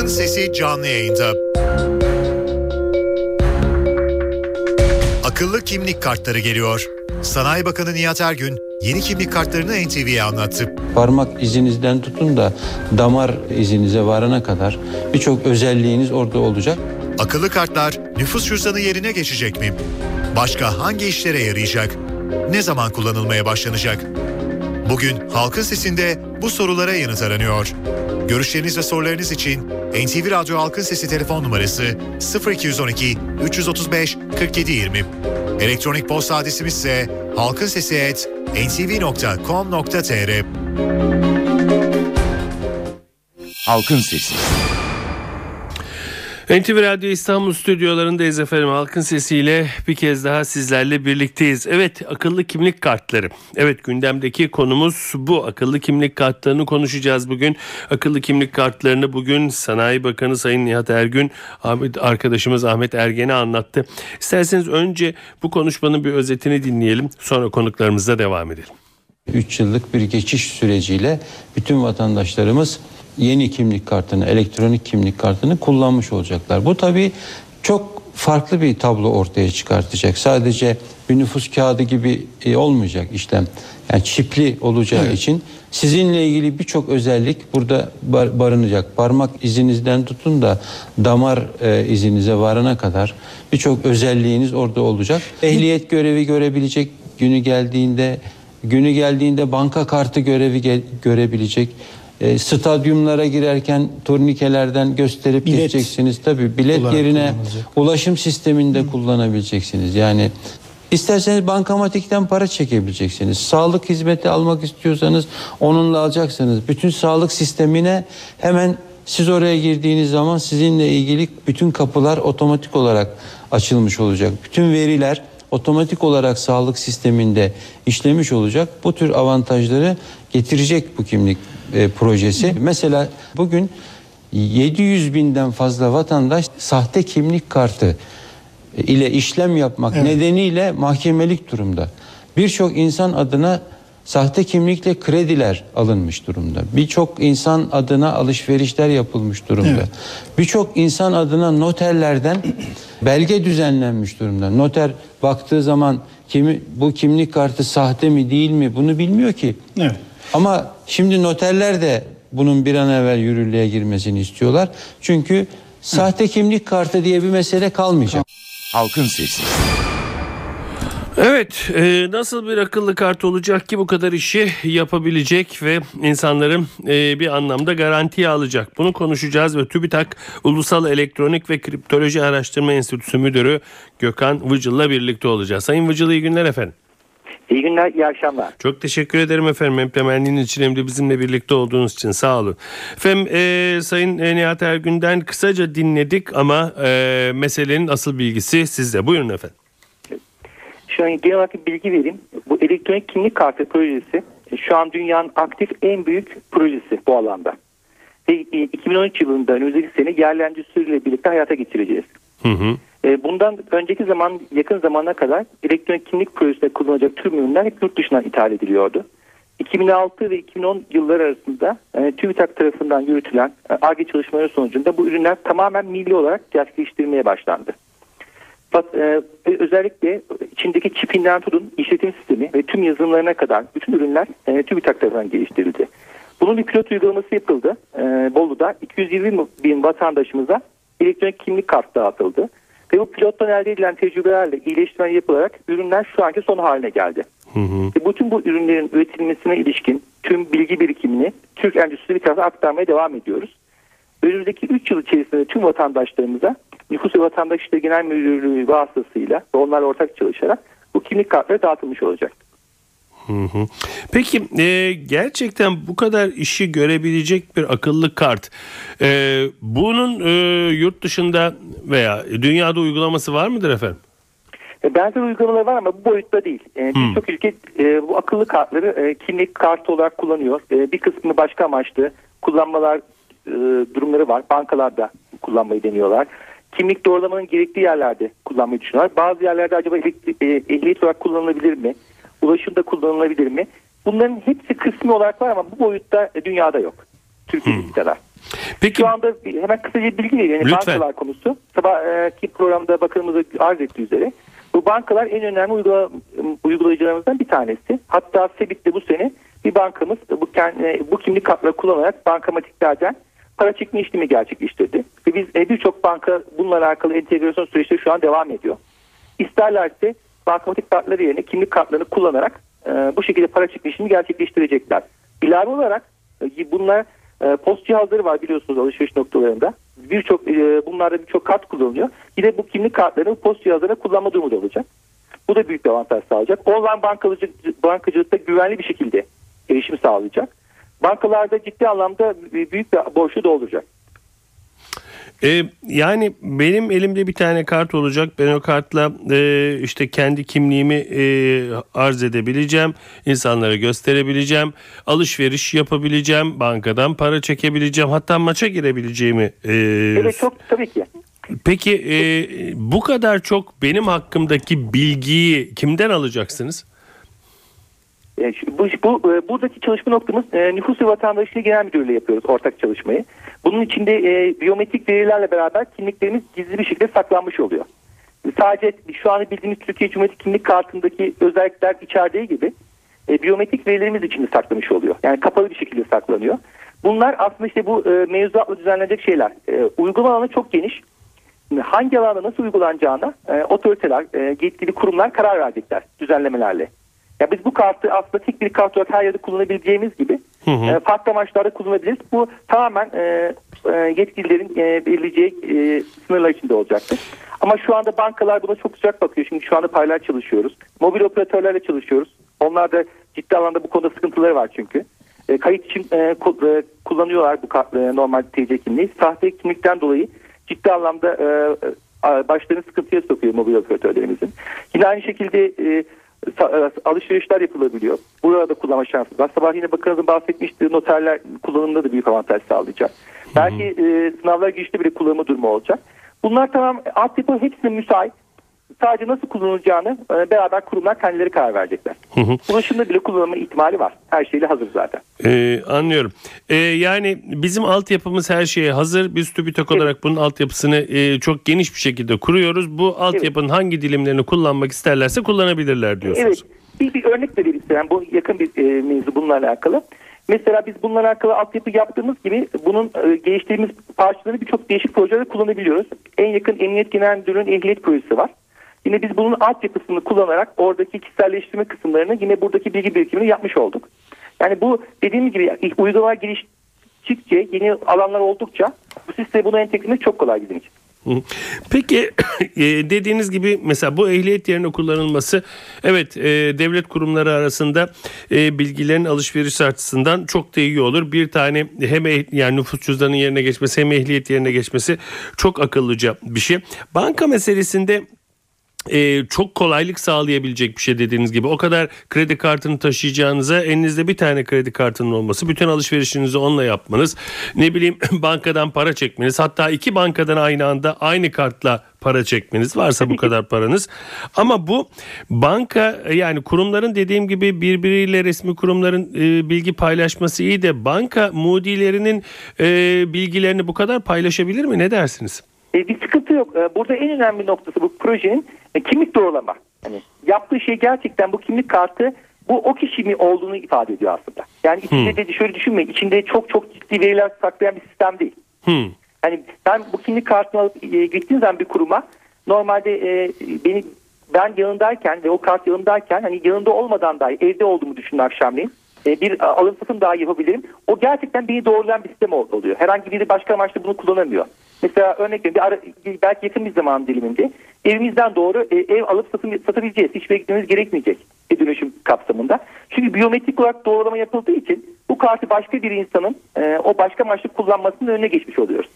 Halkın Sesi canlı yayında. Akıllı kimlik kartları geliyor. Sanayi Bakanı Nihat Ergün yeni kimlik kartlarını NTV'ye anlattı. Parmak izinizden tutun da damar izinize varana kadar birçok özelliğiniz orada olacak. Akıllı kartlar nüfus cüzdanı yerine geçecek mi? Başka hangi işlere yarayacak? Ne zaman kullanılmaya başlanacak? Bugün Halkın Sesi'nde bu sorulara yanıt aranıyor. Görüşleriniz ve sorularınız için NTV Radyo Halkın Sesi telefon numarası 0212 335 4720. Elektronik posta adresimiz ise halkinsesi@ntv.com.tr. Halkın Sesi. NTV Radyo İstanbul stüdyolarındayız efendim. Halkın sesiyle bir kez daha sizlerle birlikteyiz. Evet akıllı kimlik kartları. Evet gündemdeki konumuz bu. Akıllı kimlik kartlarını konuşacağız bugün. Akıllı kimlik kartlarını bugün Sanayi Bakanı Sayın Nihat Ergün, Ahmet arkadaşımız Ahmet Ergen'e anlattı. İsterseniz önce bu konuşmanın bir özetini dinleyelim. Sonra konuklarımızla devam edelim. 3 yıllık bir geçiş süreciyle bütün vatandaşlarımız yeni kimlik kartını, elektronik kimlik kartını kullanmış olacaklar. Bu tabii çok farklı bir tablo ortaya çıkartacak. Sadece bir nüfus kağıdı gibi e, olmayacak işlem. Yani çipli olacağı evet. için sizinle ilgili birçok özellik burada bar, barınacak. Parmak izinizden tutun da damar e, izinize varana kadar birçok özelliğiniz orada olacak. Ehliyet görevi görebilecek günü geldiğinde günü geldiğinde banka kartı görevi ge- görebilecek e, stadyumlara girerken turnikelerden gösterip bilet geçeceksiniz. Tabii bilet yerine ulaşım sisteminde Hı. kullanabileceksiniz. Yani isterseniz bankamatikten para çekebileceksiniz. Sağlık hizmeti almak istiyorsanız onunla alacaksınız. Bütün sağlık sistemine hemen siz oraya girdiğiniz zaman sizinle ilgili bütün kapılar otomatik olarak açılmış olacak. Bütün veriler otomatik olarak sağlık sisteminde işlemiş olacak. Bu tür avantajları getirecek bu kimlik e, projesi. Mesela bugün 700 binden fazla vatandaş sahte kimlik kartı ile işlem yapmak evet. nedeniyle mahkemelik durumda. Birçok insan adına sahte kimlikle krediler alınmış durumda. Birçok insan adına alışverişler yapılmış durumda. Evet. Birçok insan adına noterlerden belge düzenlenmiş durumda. Noter baktığı zaman kimi bu kimlik kartı sahte mi değil mi bunu bilmiyor ki. Evet. Ama şimdi noterler de bunun bir an evvel yürürlüğe girmesini istiyorlar. Çünkü sahte kimlik kartı diye bir mesele kalmayacak. Halkın Sesi. Evet, e, nasıl bir akıllı kart olacak ki bu kadar işi yapabilecek ve insanların e, bir anlamda garantiye alacak? Bunu konuşacağız ve TÜBİTAK Ulusal Elektronik ve Kriptoloji Araştırma Enstitüsü Müdürü Gökhan Vıcıl'la birlikte olacağız. Sayın Vıcıl iyi günler efendim. İyi günler, iyi akşamlar. Çok teşekkür ederim efendim. Hem temenninin için hem de bizimle birlikte olduğunuz için sağ olun. Efendim e, Sayın Nihat Ergün'den kısaca dinledik ama e, meselenin asıl bilgisi sizde. Buyurun efendim. Şu an genel olarak bir bilgi vereyim. Bu elektronik kimlik kartı projesi e, şu an dünyanın aktif en büyük projesi bu alanda. Ve 2013 e, yılında önümüzdeki sene yerli endüstriyle birlikte hayata geçireceğiz. Hı hı. E, bundan önceki zaman yakın zamana kadar elektronik kimlik projesinde kullanılacak tüm ürünler hep yurt dışına ithal ediliyordu. 2006 ve 2010 yılları arasında e, TÜBİTAK tarafından yürütülen ARGE çalışmaları sonucunda bu ürünler tamamen milli olarak gerçekleştirilmeye başlandı. E, özellikle içindeki çipinden tutun işletim sistemi ve tüm yazılımlarına kadar bütün ürünler e, TÜBİTAK tarafından geliştirildi. Bunun bir pilot uygulaması yapıldı. E, Bolu'da 220 bin vatandaşımıza elektronik kimlik kart dağıtıldı. Ve bu pilottan elde edilen tecrübelerle iyileştirme yapılarak ürünler şu anki son haline geldi. Hı hı. Ve bütün bu ürünlerin üretilmesine ilişkin tüm bilgi birikimini Türk Endüstri bir tarafa aktarmaya devam ediyoruz. Önümüzdeki 3 yıl içerisinde tüm vatandaşlarımıza Nüfus ve Vatandaş İşleri Genel Müdürlüğü vasıtasıyla ve onlarla ortak çalışarak bu kimlik kartları dağıtılmış olacak. Hı hı. Peki e, gerçekten bu kadar işi görebilecek bir akıllı kart e, bunun e, yurt dışında veya dünyada uygulaması var mıdır efendim? E, benzer uygulamalar var ama bu boyutta değil. E, Birçok ülke e, bu akıllı kartları kimlik kartı olarak kullanıyor. Bir kısmı başka amaçlı kullanmalar durumları var. Bankalarda kullanmayı deniyorlar. Kimlik doğrulamanın gerektiği yerlerde kullanmayı düşünüyorlar. Bazı yerlerde acaba ehliyet, e, ehliyet olarak kullanılabilir mi? Ulaşımda kullanılabilir mi? Bunların hepsi kısmi olarak var ama bu boyutta dünyada yok. Türkiye'de hmm. kadar. Peki Şu anda bir- hemen kısaca bir bilgi vereyim. Yani Lütfen. bankalar konusu. Sabahki programda bakanımıza arz ettiği üzere. Bu bankalar en önemli uygula, uygulayıcılarımızdan bir tanesi. Hatta Sebit'te bu sene bir bankamız bu, kend- bu kimlik kartları kullanarak bankamatiklerden para çekme işlemi gerçekleştirdi. Ve biz e, birçok banka bununla alakalı entegrasyon süreçleri şu an devam ediyor. İsterlerse bankamatik kartları yerine kimlik kartlarını kullanarak e, bu şekilde para çekme işlemi gerçekleştirecekler. İlave olarak e, bunlar e, post cihazları var biliyorsunuz alışveriş noktalarında. Birçok e, bunlarda birçok kart kullanılıyor. Yine bu kimlik kartlarını post cihazlarına kullanma durumu da olacak. Bu da büyük bir avantaj sağlayacak. Online bankacılık, bankacılıkta güvenli bir şekilde erişim sağlayacak. Bankalarda ciddi anlamda büyük bir borçlu dolduracak. e, yani benim elimde bir tane kart olacak. Ben o kartla e, işte kendi kimliğimi e, arz edebileceğim. insanlara gösterebileceğim. Alışveriş yapabileceğim. Bankadan para çekebileceğim. Hatta maça girebileceğimi. e, Evet çok tabii ki. Peki e, bu kadar çok benim hakkımdaki bilgiyi kimden alacaksınız? E, Bu, bu e, buradaki çalışma noktamız e, nüfus ve vatandaşlığı genel müdürlüğü yapıyoruz ortak çalışmayı. Bunun içinde e, biyometrik verilerle beraber kimliklerimiz gizli bir şekilde saklanmış oluyor. Sadece şu an bildiğimiz Türkiye Cumhuriyeti kimlik kartındaki özellikler içerdiği gibi e, biyometrik verilerimiz içinde saklamış oluyor. Yani kapalı bir şekilde saklanıyor. Bunlar aslında işte bu e, mevzuatla düzenlenecek şeyler. E, uygulama alanı çok geniş. Hangi alanda nasıl uygulanacağına e, otoriteler, e, yetkili kurumlar karar verecekler düzenlemelerle. Ya biz bu kartı aslında tek bir kart olarak her yerde kullanabileceğimiz gibi e, farklı amaçlarda kullanabiliriz. Bu tamamen e, e, yetkililerin e, belirleyeceği e, sınırlar içinde olacaktır. Ama şu anda bankalar buna çok sıcak bakıyor. Şimdi şu anda paylar çalışıyoruz. Mobil operatörlerle çalışıyoruz. Onlar da ciddi anlamda bu konuda sıkıntıları var çünkü. E, kayıt için e, e, kullanıyorlar bu kart, e, normal TC kimliği. Sahte kimlikten dolayı ciddi anlamda e, e, başlarını sıkıntıya sokuyor mobil operatörlerimizin. Yine aynı şekilde e, alışverişler yapılabiliyor. Burada kullanma şansı var. Sabah yine bakanımızın bahsetmiştiği noterler kullanımında da büyük avantaj sağlayacak. Belki e, sınavlar girişte bile kullanma durumu olacak. Bunlar tamam altyapı hepsine müsait. Sadece nasıl kullanılacağını e, beraber kurumlar kendileri karar verecekler. Ulaşımda bile kullanılma ihtimali var. Her şeyle hazır zaten. Ee, anlıyorum. Ee, yani bizim altyapımız her şeye hazır. Biz TÜBİTAK olarak bunun altyapısını e, çok geniş bir şekilde kuruyoruz. Bu altyapının hangi dilimlerini kullanmak isterlerse kullanabilirler diyorsunuz. Evet. Bir, bir örnek de vereyim. Yani bu yakın bir e, mevzu bununla alakalı. Mesela biz bununla alakalı altyapı yaptığımız gibi bunun e, geliştirdiğimiz parçalarını birçok değişik projelerde kullanabiliyoruz. En yakın Emniyet Genel Müdürlüğü'nün ehliyet projesi var. Yine biz bunun altyapısını kullanarak oradaki kişiselleştirme kısımlarını yine buradaki bilgi birikimini yapmış olduk. Yani bu dediğim gibi uygulamalar geliştikçe yeni alanlar oldukça bu sisteme bunu entegre etmek çok kolay bizim. Peki e, dediğiniz gibi mesela bu ehliyet yerine kullanılması evet e, devlet kurumları arasında e, bilgilerin alışveriş açısından çok da iyi olur. Bir tane hem eh- yani nüfus cüzdanının yerine geçmesi hem ehliyet yerine geçmesi çok akıllıca bir şey. Banka meselesinde e, çok kolaylık sağlayabilecek bir şey dediğiniz gibi. O kadar kredi kartını taşıyacağınıza elinizde bir tane kredi kartının olması, bütün alışverişinizi onunla yapmanız, ne bileyim bankadan para çekmeniz, hatta iki bankadan aynı anda aynı kartla para çekmeniz varsa bu kadar paranız. Ama bu banka yani kurumların dediğim gibi birbiriyle resmi kurumların e, bilgi paylaşması iyi de banka mudilerinin e, bilgilerini bu kadar paylaşabilir mi? Ne dersiniz? E, bir sıkıntı yok. E, burada en önemli noktası bu projenin e, kimlik doğrulama. Hani yaptığı şey gerçekten bu kimlik kartı bu o kişi mi olduğunu ifade ediyor aslında. Yani içinde de şöyle düşünmeyin. içinde çok çok ciddi veriler saklayan bir sistem değil. Hmm. Hani ben bu kimlik kartını alıp e, gittiğim zaman bir kuruma normalde e, beni ben yanındayken ve o kart yanındayken hani yanında olmadan dahi evde olduğumu düşünün akşamleyin. E, bir alım satım daha yapabilirim. O gerçekten beni doğrulayan bir sistem ol- oluyor. Herhangi biri başka amaçla bunu kullanamıyor. Mesela örnek veriyorum bir ara, belki yakın bir zaman diliminde evimizden doğru e, ev alıp satım, satabileceğiz. Hiç beklememiz gerekmeyecek bir dönüşüm kapsamında. Çünkü biyometrik olarak doğrulama yapıldığı için bu kartı başka bir insanın e, o başka amaçlı kullanmasının önüne geçmiş oluyoruz.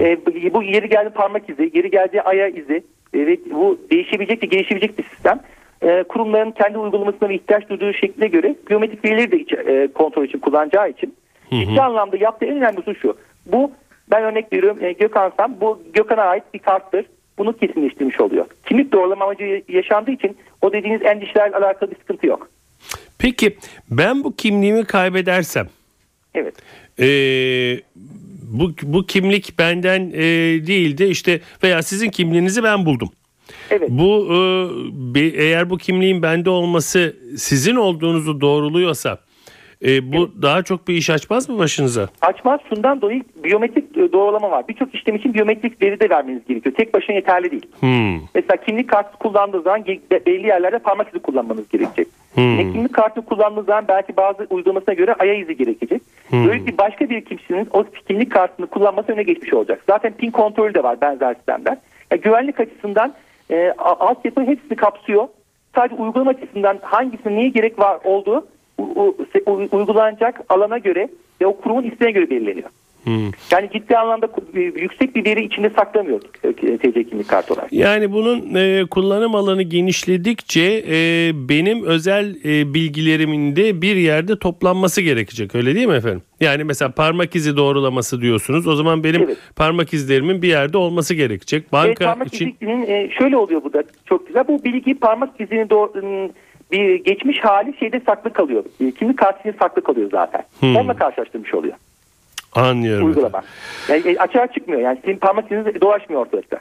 E, bu- yeri geldi parmak izi, yeri geldi aya izi e, ve bu değişebilecek de gelişebilecek bir sistem. E, kurumların kendi uygulamasına ve ihtiyaç duyduğu şekline göre biyometrik verileri de iç- e, kontrol için kullanacağı için ciddi anlamda yaptığı en önemli husus şu. Bu ben örnek veriyorum e, Gökhan'sam bu Gökhan'a ait bir karttır. Bunu kesinleştirmiş oluyor. Kimlik doğrulama amacı yaşandığı için o dediğiniz endişelerle alakalı bir sıkıntı yok. Peki ben bu kimliğimi kaybedersem Evet. Ee, Bu, bu kimlik benden e, değildi işte veya sizin kimliğinizi ben buldum. Evet. Bu e, eğer bu kimliğin bende olması sizin olduğunuzu doğruluyorsa e, bu daha çok bir iş açmaz mı başınıza? Açmaz şundan dolayı biyometrik e, doğrulama var. Birçok işlem için biyometrik veri de vermeniz gerekiyor. Tek başına yeterli değil. Hmm. Mesela kimlik kartı kullandığı zaman belli yerlerde parmak izi kullanmanız gerekecek. Hmm. Ve kimlik kartı kullandığınız zaman belki bazı uygulamasına göre ayak izi gerekecek. Hmm. Böylelikle başka bir kişinin o kimlik kartını kullanması öne geçmiş olacak. Zaten pin kontrolü de var benzer sistemler. Yani güvenlik açısından e, altyapı hepsini kapsıyor. Sadece uygulama açısından hangisine niye gerek var olduğu uygulanacak alana göre ve o kurumun isteğine göre belirleniyor. Hmm. Yani ciddi anlamda ku- yüksek bir veri içinde saklamıyor e, TC kimlik kartı olarak. Yani bunun e, kullanım alanı genişledikçe e, benim özel e, bilgilerimin de bir yerde toplanması gerekecek öyle değil mi efendim? Yani mesela parmak izi doğrulaması diyorsunuz. O zaman benim Evet. parmak izlerimin bir yerde olması gerekecek. Evet, Banka parmak için izinin e, şöyle oluyor bu da çok güzel. Bu bilgi parmak izinin doğru, bir geçmiş hali şeyde saklı kalıyor. E, Kimlik kartının saklı kalıyor zaten. Hmm. Onunla karşılaştırmış oluyor anlıyorum. uygulama. Yani e, açığa çıkmıyor. Yani senin parmak iziniz dolaşmıyor ortalıkta.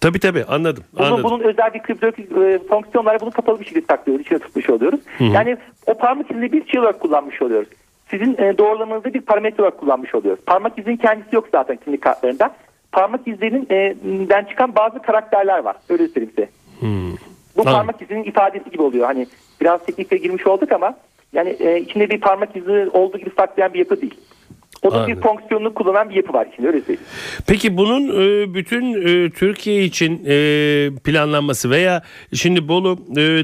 Tabii tabii anladım. Bunun, anladım. bunun özel bir kriptografik e, fonksiyonları bunu kapalı bir şekilde saklıyoruz. içine tutmuş oluyoruz. Yani o parmak izini bir şey olarak kullanmış oluyoruz. Sizin e, doğrulamanızda bir parametre olarak kullanmış oluyoruz. Parmak izinin kendisi yok zaten kimlik kartlarında. Parmak izlerinden çıkan bazı karakterler var. Öyle söyleyeyim size. Bu Anladım. parmak izinin ifadesi gibi oluyor. Hani biraz teknikle girmiş olduk ama yani e, içinde bir parmak izi olduğu gibi saklayan bir yapı değil. O da Anladım. bir fonksiyonunu kullanan bir yapı var içinde öyle söyleyeyim. Peki bunun e, bütün e, Türkiye için e, planlanması veya şimdi Bolu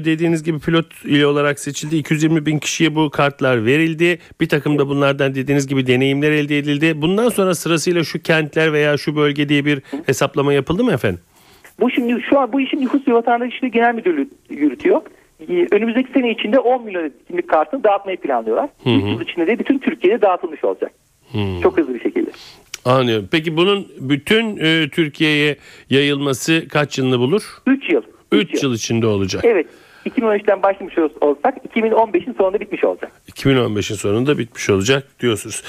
dediğiniz gibi pilot ili olarak seçildi. 220 bin kişiye bu kartlar verildi. Bir takım da bunlardan dediğiniz gibi deneyimler elde edildi. Bundan sonra sırasıyla şu kentler veya şu bölge diye bir hesaplama yapıldı mı efendim? Bu şimdi şu an bu işin Nüfus ve Vatandaşlığı Genel Müdürlüğü yürütüyor. Ee, Önümüzdeki sene içinde 10 milyon kimlik kartını dağıtmayı planlıyorlar. 3 yıl içinde de bütün Türkiye'de dağıtılmış olacak. Çok hızlı bir şekilde. Anlıyorum. Peki bunun bütün e, Türkiye'ye yayılması kaç yılını bulur? 3 yıl. Üç 3 yıl içinde olacak. Evet. 2013'ten başlamış ol- olsak 2015'in sonunda bitmiş olacak. 2015'in sonunda bitmiş olacak diyorsunuz.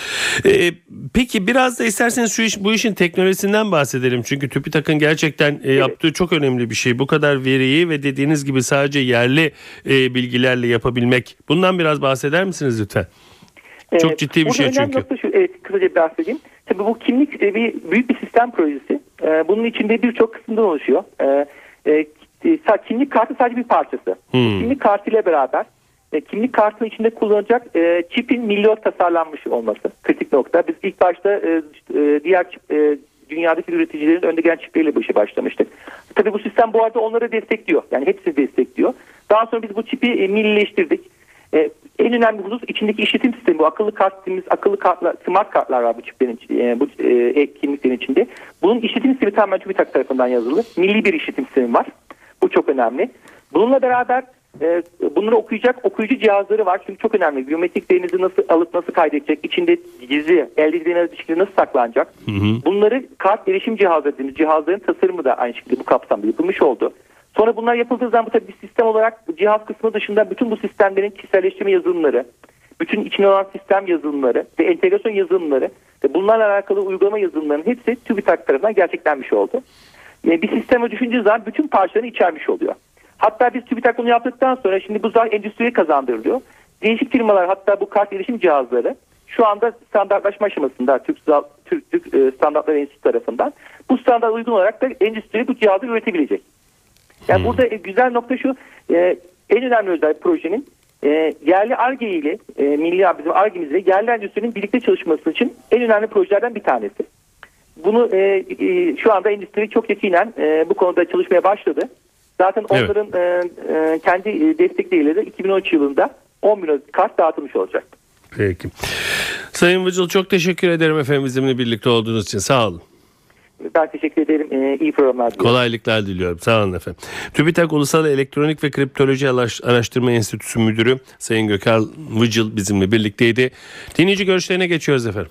Ee, peki biraz da isterseniz şu iş bu işin teknolojisinden bahsedelim. Çünkü TÜBİTAK'ın gerçekten e, yaptığı çok önemli bir şey. Bu kadar veriyi ve dediğiniz gibi sadece yerli e, bilgilerle yapabilmek. Bundan biraz bahseder misiniz lütfen? Çok Ee, ciddi bir şey çünkü. Nokta şu, evet, kısaca bahsedeyim. Tabii bu kimlik e, bir büyük bir sistem projesi. Ee, bunun içinde birçok kısımdan oluşuyor. E, sa- kimlik kartı sadece bir parçası. Hmm. kimlik kartı ile beraber e, kimlik kartının içinde kullanılacak e, çipin milyon tasarlanmış olması kritik nokta. Biz ilk başta e, diğer çip, dünyadaki üreticilerin önde gelen çipleriyle bu işe başlamıştık. Tabii bu sistem bu arada onları destekliyor. Yani hepsini destekliyor. Daha sonra biz bu çipi millileştirdik. E, en önemli husus içindeki işletim sistemi. Bu akıllı kart dediğimiz akıllı kartlar, smart kartlar var bu çiplerin, e, bu e, kimliklerin içinde. Bunun işletim sistemi tamamen TÜBİTAK tarafından yazılı. Milli bir işletim sistemi var. Bu çok önemli. Bununla beraber e, bunları okuyacak okuyucu cihazları var. Çünkü çok önemli. Biyometrik verinizi nasıl alıp nasıl kaydedecek, içinde gizli, elde edilen ilişkileri nasıl saklanacak. Bunları kart erişim cihazları dediğimiz cihazların tasarımı da aynı şekilde bu kapsamda yapılmış oldu. Sonra bunlar yapıldığı zaman bu tabii bir sistem olarak cihaz kısmı dışında bütün bu sistemlerin kişiselleştirme yazılımları, bütün içine olan sistem yazılımları ve entegrasyon yazılımları ve bunlarla alakalı uygulama yazılımlarının hepsi TÜBİTAK tarafından gerçekleşmiş oldu. Yani bir sisteme düşündüğü zaman bütün parçalarını içermiş oluyor. Hatta biz TÜBİTAK bunu yaptıktan sonra şimdi bu zaten endüstriye kazandırılıyor. Değişik firmalar hatta bu kart erişim cihazları şu anda standartlaşma aşamasında Türk, Türk, Türk e, Standartlar Enstitüsü tarafından bu standart uygun olarak da endüstri bu cihazı üretebilecek. Yani burada e, güzel nokta şu e, en önemli özellik projenin e, yerli ARGE ile e, milli bizim ARGE'mizle yerli endüstrinin birlikte çalışması için en önemli projelerden bir tanesi. Bunu e, e, şu anda endüstri çok yakinen e, bu konuda çalışmaya başladı. Zaten Evet. onların e, e, kendi e, destekleriyle de 2013 yılında 10 milyon kart dağıtılmış olacak. Peki. Sayın Vıcıl çok teşekkür ederim efendim bizimle birlikte olduğunuz için. Sağ olun. Ben teşekkür ederim. E, iyi programlar diliyorum. Kolaylıklar diliyorum. Sağ olun efendim. TÜBİTAK Ulusal Elektronik ve Kriptoloji Araş- Araştırma Enstitüsü Müdürü Sayın Gökal Vıcıl bizimle birlikteydi. Dinleyici görüşlerine geçiyoruz efendim.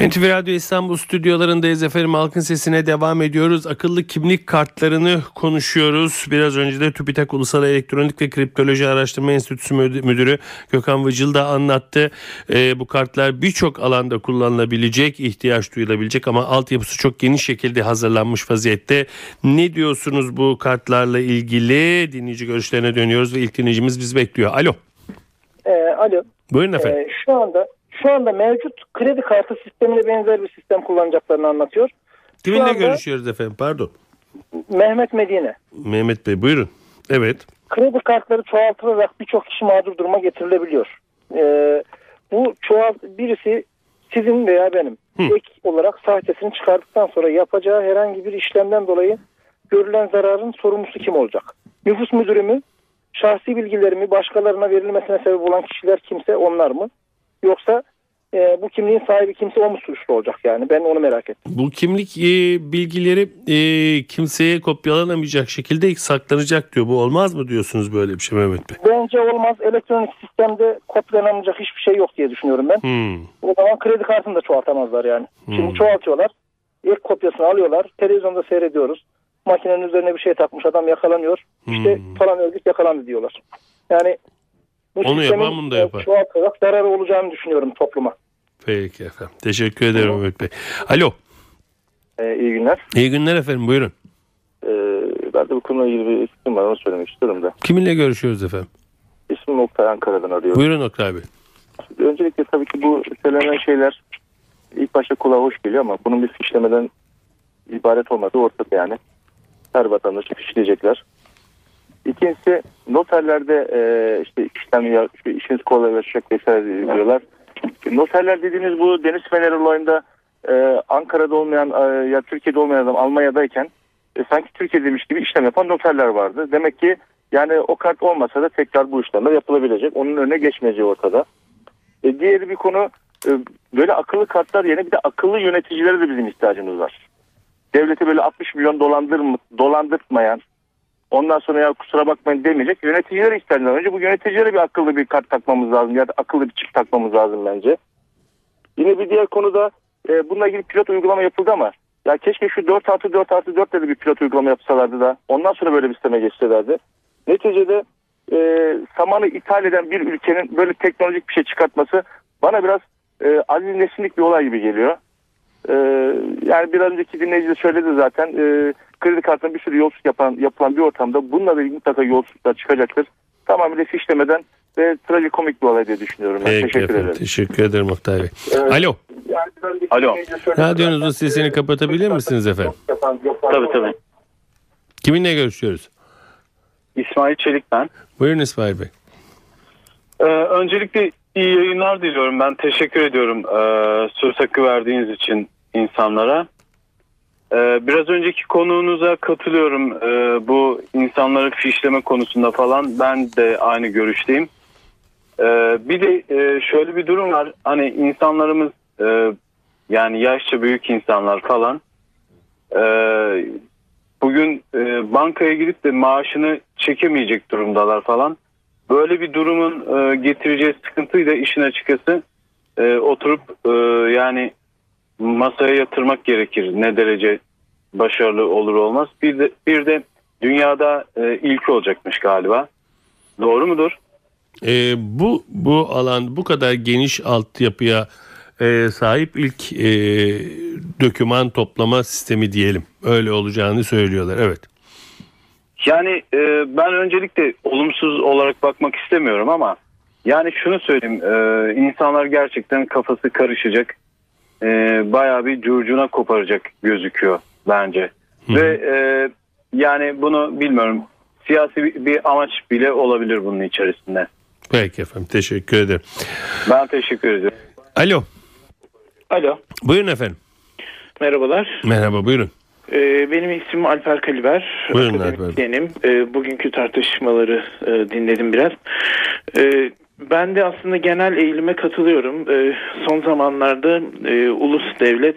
NTV Radyo İstanbul stüdyolarındayız efendim. Halkın sesine devam ediyoruz. Akıllı kimlik kartlarını konuşuyoruz. Biraz önce de TÜBİTAK Ulusal Elektronik ve Kriptoloji Araştırma Enstitüsü Müdürü Gökhan Vıcıl da anlattı. Ee, bu kartlar birçok alanda kullanılabilecek, ihtiyaç duyulabilecek ama altyapısı çok geniş şekilde hazırlanmış vaziyette. Ne diyorsunuz bu kartlarla ilgili? Dinleyici görüşlerine dönüyoruz ve ilk dinleyicimiz bizi bekliyor. Alo. Ee, alo. Buyurun efendim. Ee, şu anda şu anda mevcut kredi kartı sistemine benzer bir sistem kullanacaklarını anlatıyor. Kiminle görüşüyoruz efendim? Pardon. Mehmet Medine. Mehmet Bey buyurun. Evet. Kredi kartları çoğaltılarak birçok kişi mağdur duruma getirilebiliyor. Ee, bu çoğalt birisi sizin veya benim Hı. ek olarak sahtesini çıkardıktan sonra yapacağı herhangi bir işlemden dolayı görülen zararın sorumlusu kim olacak? Nüfus müdürü mü? Şahsi bilgilerimi başkalarına verilmesine sebep olan kişiler kimse onlar mı? Yoksa kimliğin sahibi kimse o mu suçlu olacak yani? Ben onu merak ettim. Bu kimlik e, bilgileri e, kimseye kopyalanamayacak şekilde saklanacak diyor. Bu olmaz mı diyorsunuz böyle bir şey Mehmet Bey? Bence olmaz. Elektronik sistemde kopyalanamayacak hiçbir şey yok diye düşünüyorum ben. Hmm. O zaman kredi kartını da çoğaltamazlar yani. Hmm. Şimdi çoğaltıyorlar. İlk kopyasını alıyorlar. Televizyonda seyrediyoruz. Makinenin üzerine bir şey takmış adam yakalanıyor. İşte Hmm. falan örgüt yakalandı diyorlar. Yani bu Onu sistemin, yapan bunu da e, yapar. Çoğaltarak zararı olacağını düşünüyorum topluma. Peki efendim. Teşekkür ederim Mehmet Bey. Alo. Ee, iyi günler. İyi günler efendim buyurun. Ee, ben de bu konuyla ilgili bir isim var onu söylemek istiyorum da. Kiminle görüşüyoruz efendim? İsmim Oktay Ankara'dan arıyorum. Buyurun Oktay Bey. Öncelikle tabii ki bu söylenen şeyler ilk başta kulağa hoş geliyor ama bunun bir fişlemeden ibaret olmadığı ortada yani. Her vatandaşı fişleyecekler. İkincisi noterlerde e, işte işlem işte işiniz kolaylaşacak vesaire diyorlar. Noterler dediğiniz bu Deniz Fener olayında e, Ankara'da olmayan e, ya Türkiye'de olmayan adam Almanya'dayken e, sanki Türkiye'deymiş gibi işlem yapan noterler vardı. Demek ki yani o kart olmasa da tekrar bu işlemler yapılabilecek. Onun önüne geçmeyeceği ortada. E, diğeri bir konu e, böyle akıllı kartlar yerine bir de akıllı yöneticilere de bizim ihtiyacımız var. Devlete böyle 60 milyon dolandır, dolandırtmayan ondan sonra ya kusura bakmayın demeyecek yöneticilere ihtiyacımız var. Önce bu yöneticilere bir akıllı bir kart takmamız lazım ya da akıllı bir çip takmamız lazım bence. Yine bir diğer konuda e, bununla ilgili pilot uygulama yapıldı ama ya keşke şu 4 artı 4 artı 4 de bir pilot uygulama yapsalardı da ondan sonra böyle bir sisteme geçselerdi. Neticede e, samanı ithal eden bir ülkenin böyle teknolojik bir şey çıkartması bana biraz e, Aziz Nesinlik bir olay gibi geliyor. E, yani bir önceki dinleyici de söyledi zaten e, kredi kartına bir sürü yolsuzluk yapan, yapılan bir ortamda bununla ilgili mutlaka yolsuzluklar çıkacaktır. Tamamıyla fişlemeden ve trajikomik bir olay diye düşünüyorum. Ben. Peki Teşekkür efendim. ederim. Teşekkür ederim Oktay Bey. Alo. Alo. Radyonuzun sesini kapatabilir misiniz efendim? Tabii tabii. Kiminle görüşüyoruz? İsmail Çelik ben. Buyurun İsmail Bey. Ee, öncelikle iyi yayınlar diliyorum. Ben teşekkür ediyorum ee, söz hakkı verdiğiniz için insanlara. Ee, biraz önceki konuğunuza katılıyorum. Ee, bu insanları fişleme konusunda falan ben de aynı görüşteyim. Ee, bir de e, şöyle bir durum var. Hani insanlarımız e, yani yaşça büyük insanlar falan e, bugün e, bankaya gidip de maaşını çekemeyecek durumdalar falan. Böyle bir durumun e, getireceği sıkıntıyı da işin açıkçası e, oturup e, yani masaya yatırmak gerekir. Ne derece başarılı olur olmaz. Bir de, bir de dünyada e, ilk olacakmış galiba. Doğru mudur? Ee, bu bu alan bu kadar geniş altyapıya e, sahip ilk e, döküman toplama sistemi diyelim. Öyle olacağını söylüyorlar. Evet. Yani e, ben öncelikle olumsuz olarak bakmak istemiyorum ama yani şunu söyleyeyim e, insanlar gerçekten kafası karışacak e, bayağı bir curcuna koparacak gözüküyor bence ve e, yani bunu bilmiyorum siyasi bir, bir amaç bile olabilir bunun içerisinde. Peki efendim. Teşekkür ederim. Ben teşekkür ediyorum. Alo. Alo, Buyurun efendim. merhabalar. Merhaba buyurun. Ee, benim ismim Alper Kaliber. Buyurun Akademisyenim. Ee, bugünkü tartışmaları e, dinledim biraz. Ee, ben de aslında genel eğilime katılıyorum. Son zamanlarda e, ulus devlet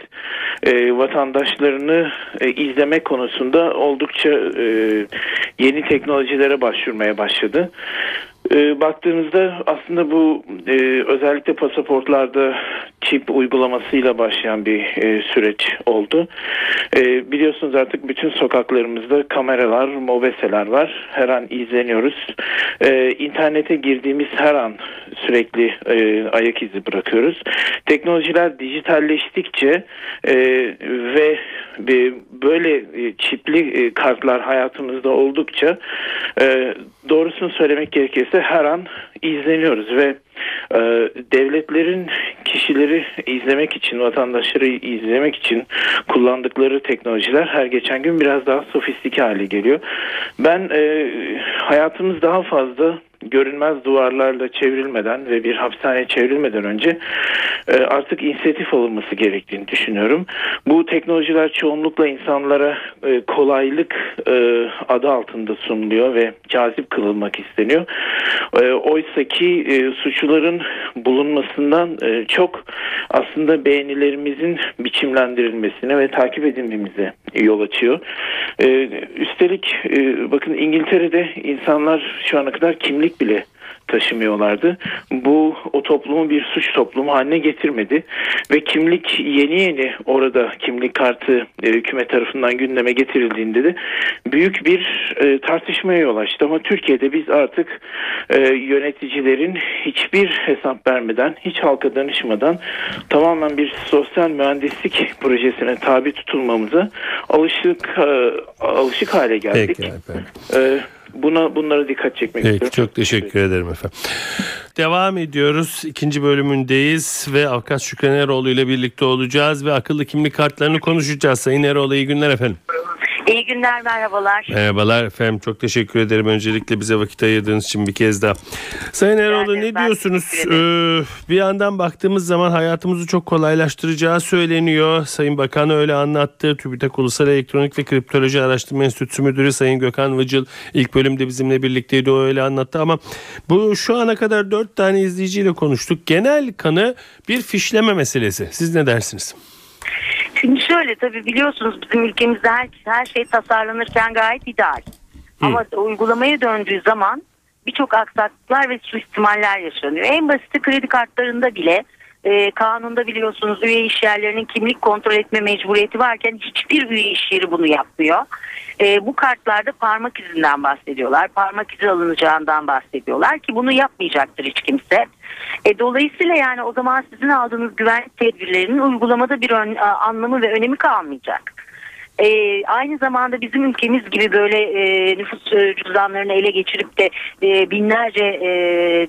e, vatandaşlarını e, izleme konusunda oldukça e, yeni teknolojilere başvurmaya başladı. E, baktığımızda aslında bu e, özellikle pasaportlarda çip uygulamasıyla başlayan bir e, süreç oldu. E, biliyorsunuz artık bütün sokaklarımızda kameralar, mobeseler var. Her an izleniyoruz. E, internete girdiğimiz her an sürekli e, ayak izi bırakıyoruz. Teknolojiler dijitalleştikçe e, ve ve böyle e, çipli e, kartlar hayatımızda oldukça e, doğrusunu söylemek gerekirse her an izleniyoruz ve e, devletlerin kişileri izlemek için, vatandaşları izlemek için kullandıkları teknolojiler her geçen gün biraz daha sofistike hale geliyor. Ben e, hayatımız daha fazla görünmez duvarlarla çevrilmeden ve bir hapishaneye çevrilmeden önce e, artık inisiyatif alınması gerektiğini düşünüyorum. Bu teknolojiler çoğunlukla insanlara e, kolaylık e, adı altında sunuluyor ve cazip kılınmak isteniyor. E, Oysa ki suçluların bulunmasından çok aslında beğenilerimizin biçimlendirilmesine ve takip edilmemize yol açıyor. E, üstelik e, bakın İngiltere'de insanlar şu ana kadar kimlik bile taşımıyorlardı. Bu o toplumu bir suç toplumu haline getirmedi ve kimlik yeni yeni orada kimlik kartı e, hükümet tarafından gündeme getirildiğinde de büyük bir e, tartışmaya yol açtı. Ama Türkiye'de biz artık e, yöneticilerin hiçbir hesap vermeden, hiç halka danışmadan tamamen bir sosyal mühendislik projesine tabi tutulmamıza alışık e, alışık hale geldik. Peki efendim. E, buna bunlara dikkat çekmek Peki, istiyorum. çok teşekkür ederim efendim. Devam ediyoruz. İkinci bölümündeyiz ve Avukat Şükran Eroğlu ile birlikte olacağız ve akıllı kimlik kartlarını konuşacağız. Sayın Eroğlu iyi günler efendim. İyi günler, merhabalar. Merhabalar efendim. Çok teşekkür ederim öncelikle bize vakit ayırdığınız için bir kez daha. Sayın Eroğlu ederim, ne diyorsunuz? Ee, bir yandan baktığımız zaman hayatımızı çok kolaylaştıracağı söyleniyor. Sayın Bakan öyle anlattı. TÜBİTAK Ulusal Elektronik ve Kriptoloji Araştırma Enstitüsü Müdürü Sayın Gökhan Vıcıl ilk bölümde bizimle birlikteydi. O öyle anlattı ama bu şu ana kadar dört tane izleyiciyle konuştuk. Genel kanı bir fişleme meselesi. Siz ne dersiniz? Şimdi şöyle tabii biliyorsunuz bizim ülkemizde her, her şey tasarlanırken gayet ideal. Ama uygulamaya döndüğü zaman birçok aksaklıklar ve suistimaller yaşanıyor. En basiti kredi kartlarında bile e, kanunda biliyorsunuz üye iş yerlerinin kimlik kontrol etme mecburiyeti varken hiçbir üye iş yeri bunu yapmıyor. E, bu kartlarda parmak izinden bahsediyorlar. Parmak izi alınacağından bahsediyorlar ki bunu yapmayacaktır hiç kimse. E, dolayısıyla yani o zaman sizin aldığınız güvenlik tedbirlerinin uygulamada bir ön- anlamı ve önemi kalmayacak. E, aynı zamanda bizim ülkemiz gibi böyle e, nüfus e, cüzdanlarını ele geçirip de e, binlerce e,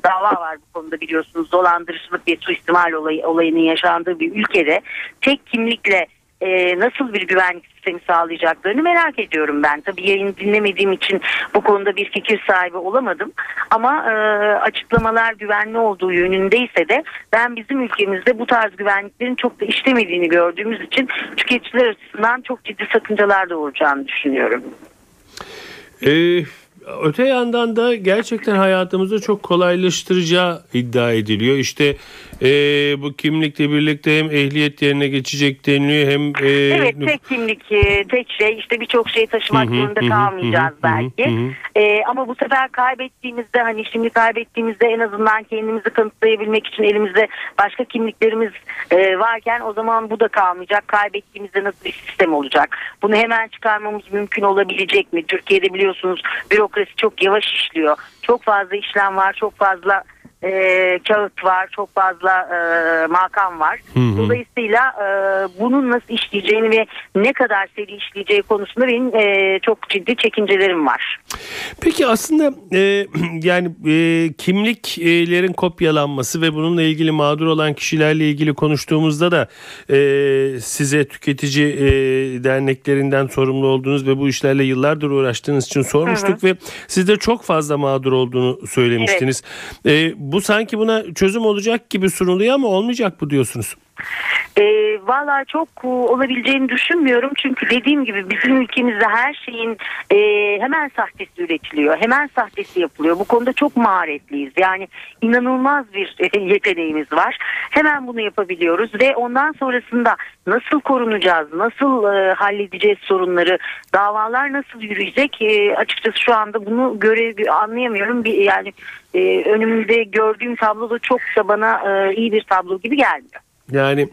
dava var bu konuda biliyorsunuz. Dolandırıcılık ve suistimal olayı, olayının yaşandığı bir ülkede tek kimlikle e, nasıl bir güvenlik sistemi sağlayacaklarını merak ediyorum ben. Tabii yayını dinlemediğim için bu konuda bir fikir sahibi olamadım. Ama e, açıklamalar güvenli olduğu yönündeyse de ben bizim ülkemizde bu tarz güvenliklerin çok da işlemediğini gördüğümüz için tüketiciler açısından çok ciddi sakıncalar doğuracağını düşünüyorum. Ee, öte yandan da gerçekten hayatımızı çok kolaylaştıracağı iddia ediliyor. İşte e, bu kimlikle birlikte hem ehliyet yerine geçecek deniliyor hem... e, Evet tek kimlik e, tek şey işte birçok şey taşımak Hı hı, zorunda hı kalmayacağız hı belki. hı hı. E, ama bu sefer kaybettiğimizde hani şimdi kaybettiğimizde en azından kendimizi kanıtlayabilmek için elimizde başka kimliklerimiz e, varken o zaman bu da kalmayacak. Kaybettiğimizde nasıl bir sistem olacak? Bunu hemen çıkarmamız mümkün olabilecek mi? Türkiye'de biliyorsunuz bürokrasi çok yavaş işliyor. Çok fazla işlem var, çok fazla e, kağıt var, çok fazla e, makam var. Hı hı. Dolayısıyla e, bunun nasıl işleyeceğini ve ne kadar seri işleyeceği konusunda benim e, çok ciddi çekincelerim var. Peki aslında e, yani e, kimliklerin kopyalanması ve bununla ilgili mağdur olan kişilerle ilgili konuştuğumuzda da e, size tüketici e, derneklerinden sorumlu olduğunuz ve bu işlerle yıllardır uğraştığınız için sormuştuk ve siz de çok fazla mağdur olduğunu söylemiştiniz. E, bu sanki buna çözüm olacak gibi sunuluyor ama olmayacak bu diyorsunuz. E, Valla çok e, olabileceğini düşünmüyorum. Çünkü dediğim gibi bizim ülkemizde her şeyin e, hemen sahtesi üretiliyor. Hemen sahtesi yapılıyor. Bu konuda çok maharetliyiz. Yani inanılmaz bir e, yeteneğimiz var. Hemen bunu yapabiliyoruz ve ondan sonrasında nasıl korunacağız, nasıl e, halledeceğiz sorunları, davalar nasıl yürüyecek e, açıkçası şu anda bunu göre anlayamıyorum. Bir, yani e, önümde gördüğüm tablo da çok da bana e, iyi bir tablo gibi gelmiyor. Yani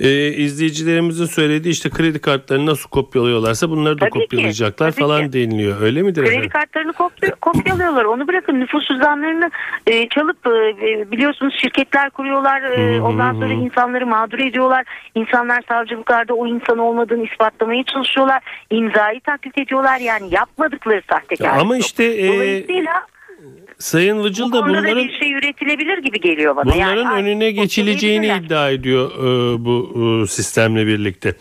e, izleyicilerimizin söylediği işte kredi kartlarını nasıl kopyalıyorlarsa bunları da Tabii ki, kopyalayacaklar tabii falan ki. deniliyor. Öyle midir Kredi efendim? kartlarını kopya- kopyalıyorlar. Onu bırakın nüfus cüzdanlarını e, çalıp e, biliyorsunuz şirketler kuruyorlar. E, ondan sonra insanları mağdur ediyorlar. İnsanlar savcılıklarda o insan olmadığını ispatlamaya çalışıyorlar. İmzayı taklit ediyorlar. Yani yapmadıkları sahtekarlık. Ama yok. işte e, Dolayısıyla Sayın Vıcıl da bunların bir şey üretilebilir gibi geliyor bana. bunların Yani önüne geçileceğini iddia ediyor e, bu e, sistemle birlikte.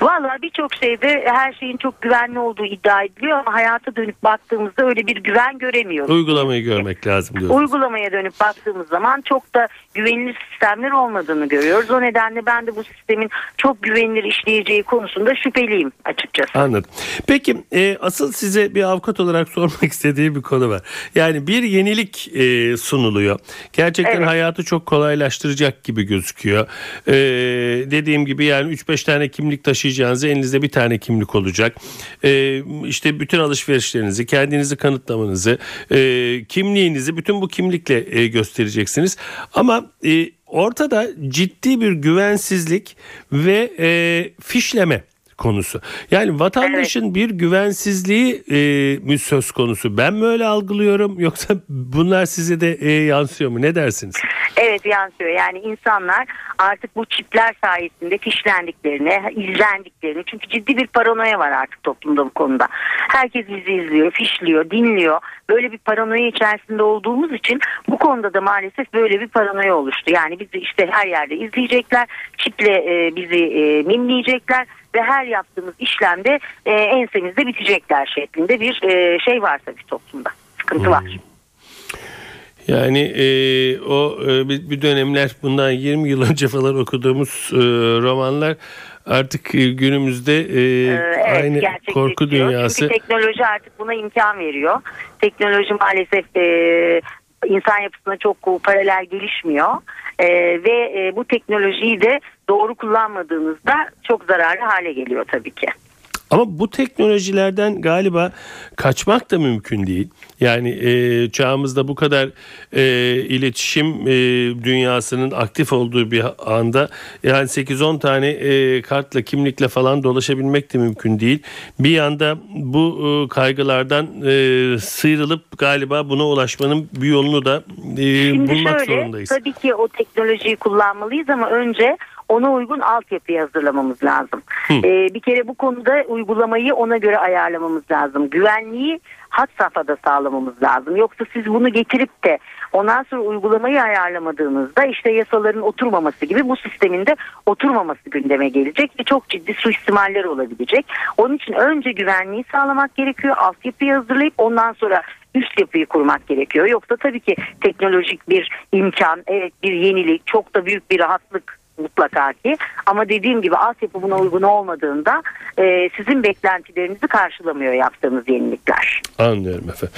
Valla birçok şeyde her şeyin çok güvenli olduğu iddia ediliyor ama hayata dönüp baktığımızda öyle bir güven göremiyoruz. Uygulamayı görmek lazım diyorsunuz. Uygulamaya dönüp baktığımız zaman çok da güvenilir sistemler olmadığını görüyoruz. O nedenle ben de bu sistemin çok güvenilir işleyeceği konusunda şüpheliyim açıkçası. Anladım. Peki e, asıl size bir avukat olarak sormak istediğim bir konu var. Yani bir yenilik e, sunuluyor. Gerçekten Evet. hayatı çok kolaylaştıracak gibi gözüküyor. E, dediğim gibi yani 3-5 tane kimlik taşıyacağınızı elinizde bir tane kimlik olacak. E, işte bütün alışverişlerinizi, kendinizi kanıtlamanızı, e, kimliğinizi bütün bu kimlikle e, göstereceksiniz. Ama e, ortada ciddi bir güvensizlik ve e, fişleme konusu. Yani vatandaşın bir güvensizliği e, mü söz konusu. Ben mi öyle algılıyorum yoksa bunlar size de e, yansıyor mu? Ne dersiniz? Evet yansıyor. Yani insanlar artık bu çipler sayesinde fişlendiklerini, izlendiklerini çünkü ciddi bir paranoya var artık toplumda bu konuda. Herkes bizi izliyor, fişliyor, dinliyor. Böyle bir paranoya içerisinde olduğumuz için bu konuda da maalesef böyle bir paranoya oluştu. Yani bizi işte her yerde izleyecekler, çiple e, bizi e, mimleyecekler ve her yaptığımız işlemde e, ensemizde bitecekler şeklinde bir e, şey var tabii toplumda. Sıkıntı var. Yani e, o e, bir, bir dönemler bundan 20 yıl önce falan okuduğumuz e, romanlar artık e, günümüzde e, Ee, evet, aynı korku dünyası. Çünkü teknoloji artık buna imkan veriyor. Teknoloji maalesef e, insan yapısına çok paralel gelişmiyor. E, ve e, bu teknolojiyi de doğru kullanmadığınızda çok zararlı hale geliyor tabii ki. Ama bu teknolojilerden galiba kaçmak da mümkün değil. Yani e, çağımızda bu kadar e, iletişim e, dünyasının aktif olduğu bir anda yani 8-10 tane e, kartla kimlikle falan dolaşabilmek de mümkün değil. Bir yanda bu e, kaygılardan e, sıyrılıp galiba buna ulaşmanın bir yolunu da e, Şimdi bulmak şöyle zorundayız. tabii ki o teknolojiyi kullanmalıyız ama önce ona uygun altyapıyı hazırlamamız lazım. Ee, bir kere bu konuda uygulamayı ona göre ayarlamamız lazım. Güvenliği hat safhada sağlamamız lazım. Yoksa siz bunu getirip de ondan sonra uygulamayı ayarlamadığınızda işte yasaların oturmaması gibi bu sistemin de oturmaması gündeme gelecek ve çok ciddi suistimaller olabilecek. Onun için önce güvenliği sağlamak gerekiyor. Altyapıyı hazırlayıp ondan sonra üst yapıyı kurmak gerekiyor. Yoksa tabii ki teknolojik bir imkan, evet bir yenilik, çok da büyük bir rahatlık mutlaka ki. Ama dediğim gibi altyapı buna uygun olmadığında e, sizin beklentilerinizi karşılamıyor yaptığımız yenilikler. Anlıyorum efendim.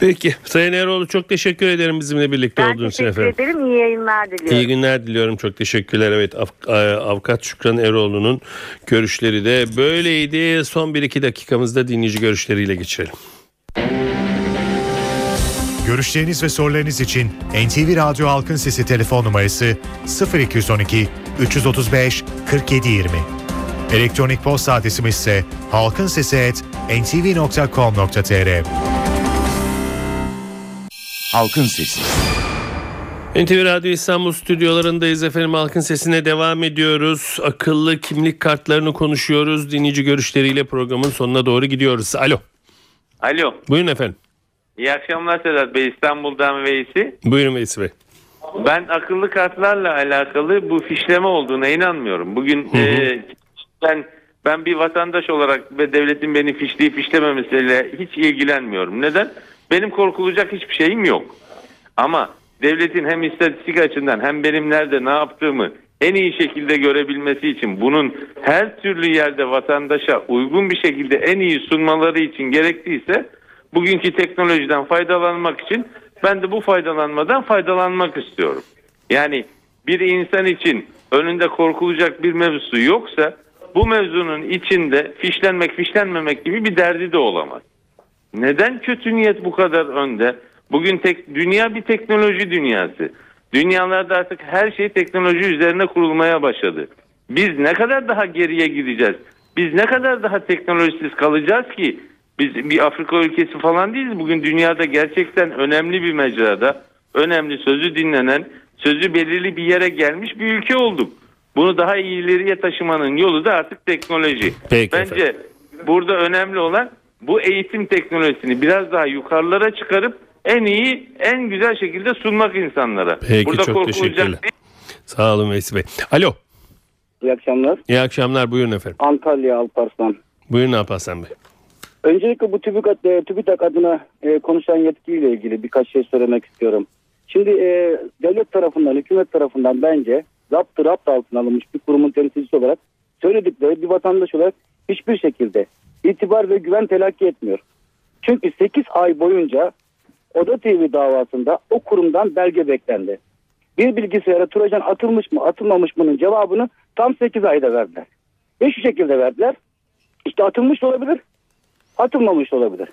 Peki Sayın Eroğlu çok teşekkür ederim bizimle birlikte Ben olduğunuz için teşekkür efendim. ederim. İyi yayınlar diliyorum. İyi günler diliyorum. Çok teşekkürler. Evet e, avukat Şükran Eroğlu'nun görüşleri de böyleydi. Son 1-2 dakikamızda dinleyici görüşleriyle geçirelim. Görüşleriniz ve sorularınız için NTV Radyo Halkın Sesi telefon numarası 0212 335 4720. Elektronik posta adresimiz ise halkinsesi@ntv.com.tr. Halkın Sesi. NTV Radyo İstanbul stüdyolarındayız efendim. Halkın sesine devam ediyoruz. Akıllı kimlik kartlarını konuşuyoruz. Dinleyici görüşleriyle programın sonuna doğru gidiyoruz. Alo. Alo. Buyurun efendim. İyi akşamlar Sedat Bey. İstanbul'dan Veysi. Buyurun Veysi Bey. Ben akıllı kartlarla alakalı bu fişleme olduğuna inanmıyorum. Bugün Hı hı. e, ben ben bir vatandaş olarak ve devletin beni fişleyip fişlememesiyle hiç ilgilenmiyorum. Neden? Benim korkulacak hiçbir şeyim yok. Ama devletin hem istatistik açısından hem benim nerede ne yaptığımı en iyi şekilde görebilmesi için bunun her türlü yerde vatandaşa uygun bir şekilde en iyi sunmaları için gerektiyse bugünkü teknolojiden faydalanmak için ben de bu faydalanmadan faydalanmak istiyorum. Yani bir insan için önünde korkulacak bir mevzusu yoksa bu mevzunun içinde fişlenmek fişlenmemek gibi bir derdi de olamaz. Neden kötü niyet bu kadar önde? Bugün tek, dünya bir teknoloji dünyası. Dünyalarda artık her şey teknoloji üzerine kurulmaya başladı. Biz ne kadar daha geriye gideceğiz? Biz ne kadar daha teknolojisiz kalacağız ki? Biz bir Afrika ülkesi falan değiliz. Bugün dünyada gerçekten önemli bir mecrada, önemli sözü dinlenen, sözü belirli bir yere gelmiş bir ülke olduk. Bunu daha ileriye taşımanın yolu da artık teknoloji. Peki Bence efendim. burada önemli olan bu eğitim teknolojisini biraz daha yukarılara çıkarıp en iyi, en güzel şekilde sunmak insanlara. Peki burada çok korkulacak teşekkürler. Sağ olun Veysi Bey. Alo. İyi akşamlar. İyi akşamlar. Buyurun efendim. Antalya Alparslan. Buyurun Alparslan Bey. Öncelikle bu TÜBİTAK, e, TÜBİTAK adına e, konuşan yetkiyle ilgili birkaç şey söylemek istiyorum. Şimdi e, devlet tarafından, hükümet tarafından bence zaptı rapt altına alınmış bir kurumun temsilcisi olarak söyledikleri bir vatandaş olarak hiçbir şekilde itibar ve güven telakki etmiyor. Çünkü 8 ay boyunca Oda TV davasında o kurumdan belge beklendi. Bir bilgisayara Trojan atılmış mı atılmamış mı'nın cevabını tam 8 ayda verdiler. Ve şu şekilde verdiler. İşte atılmış olabilir, atılmamış olabilir.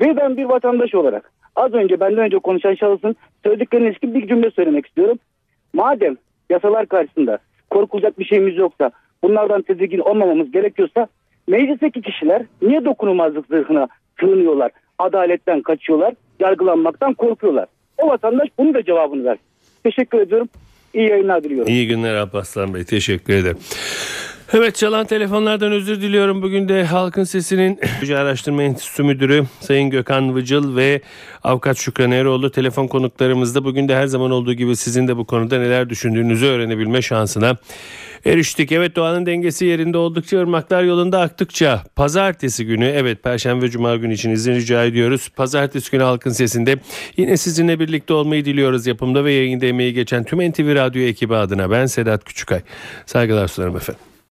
Ve ben bir vatandaş olarak az önce benden önce konuşan şahısın söylediklerine ilişkin bir cümle söylemek istiyorum. Madem yasalar karşısında korkulacak bir şeyimiz yoksa bunlardan tedirgin olmamamız gerekiyorsa meclisteki kişiler niye dokunulmazlık zırhına sığınıyorlar? Adaletten kaçıyorlar, yargılanmaktan korkuyorlar. O vatandaş bunun da cevabını versin. Teşekkür ediyorum. İyi yayınlar diliyorum. İyi günler Alparslan Bey. Teşekkür ederim. Evet çalan telefonlardan özür diliyorum. Bugün de Halkın Sesi'nin Araştırma Enstitüsü Müdürü Sayın Gökhan Vıcıl ve Avukat Şükran Eroğlu telefon konuklarımızda. Bugün de her zaman olduğu gibi sizin de bu konuda neler düşündüğünüzü öğrenebilme şansına eriştik. Evet doğanın dengesi yerinde oldukça ırmaklar yolunda aktıkça pazartesi günü evet perşembe cuma günü için izin rica ediyoruz. Pazartesi günü Halkın Sesi'nde yine sizinle birlikte olmayı diliyoruz. Yapımda ve yayında emeği geçen tüm NTV Radyo ekibi adına ben Sedat Küçükay. Saygılar sunarım efendim.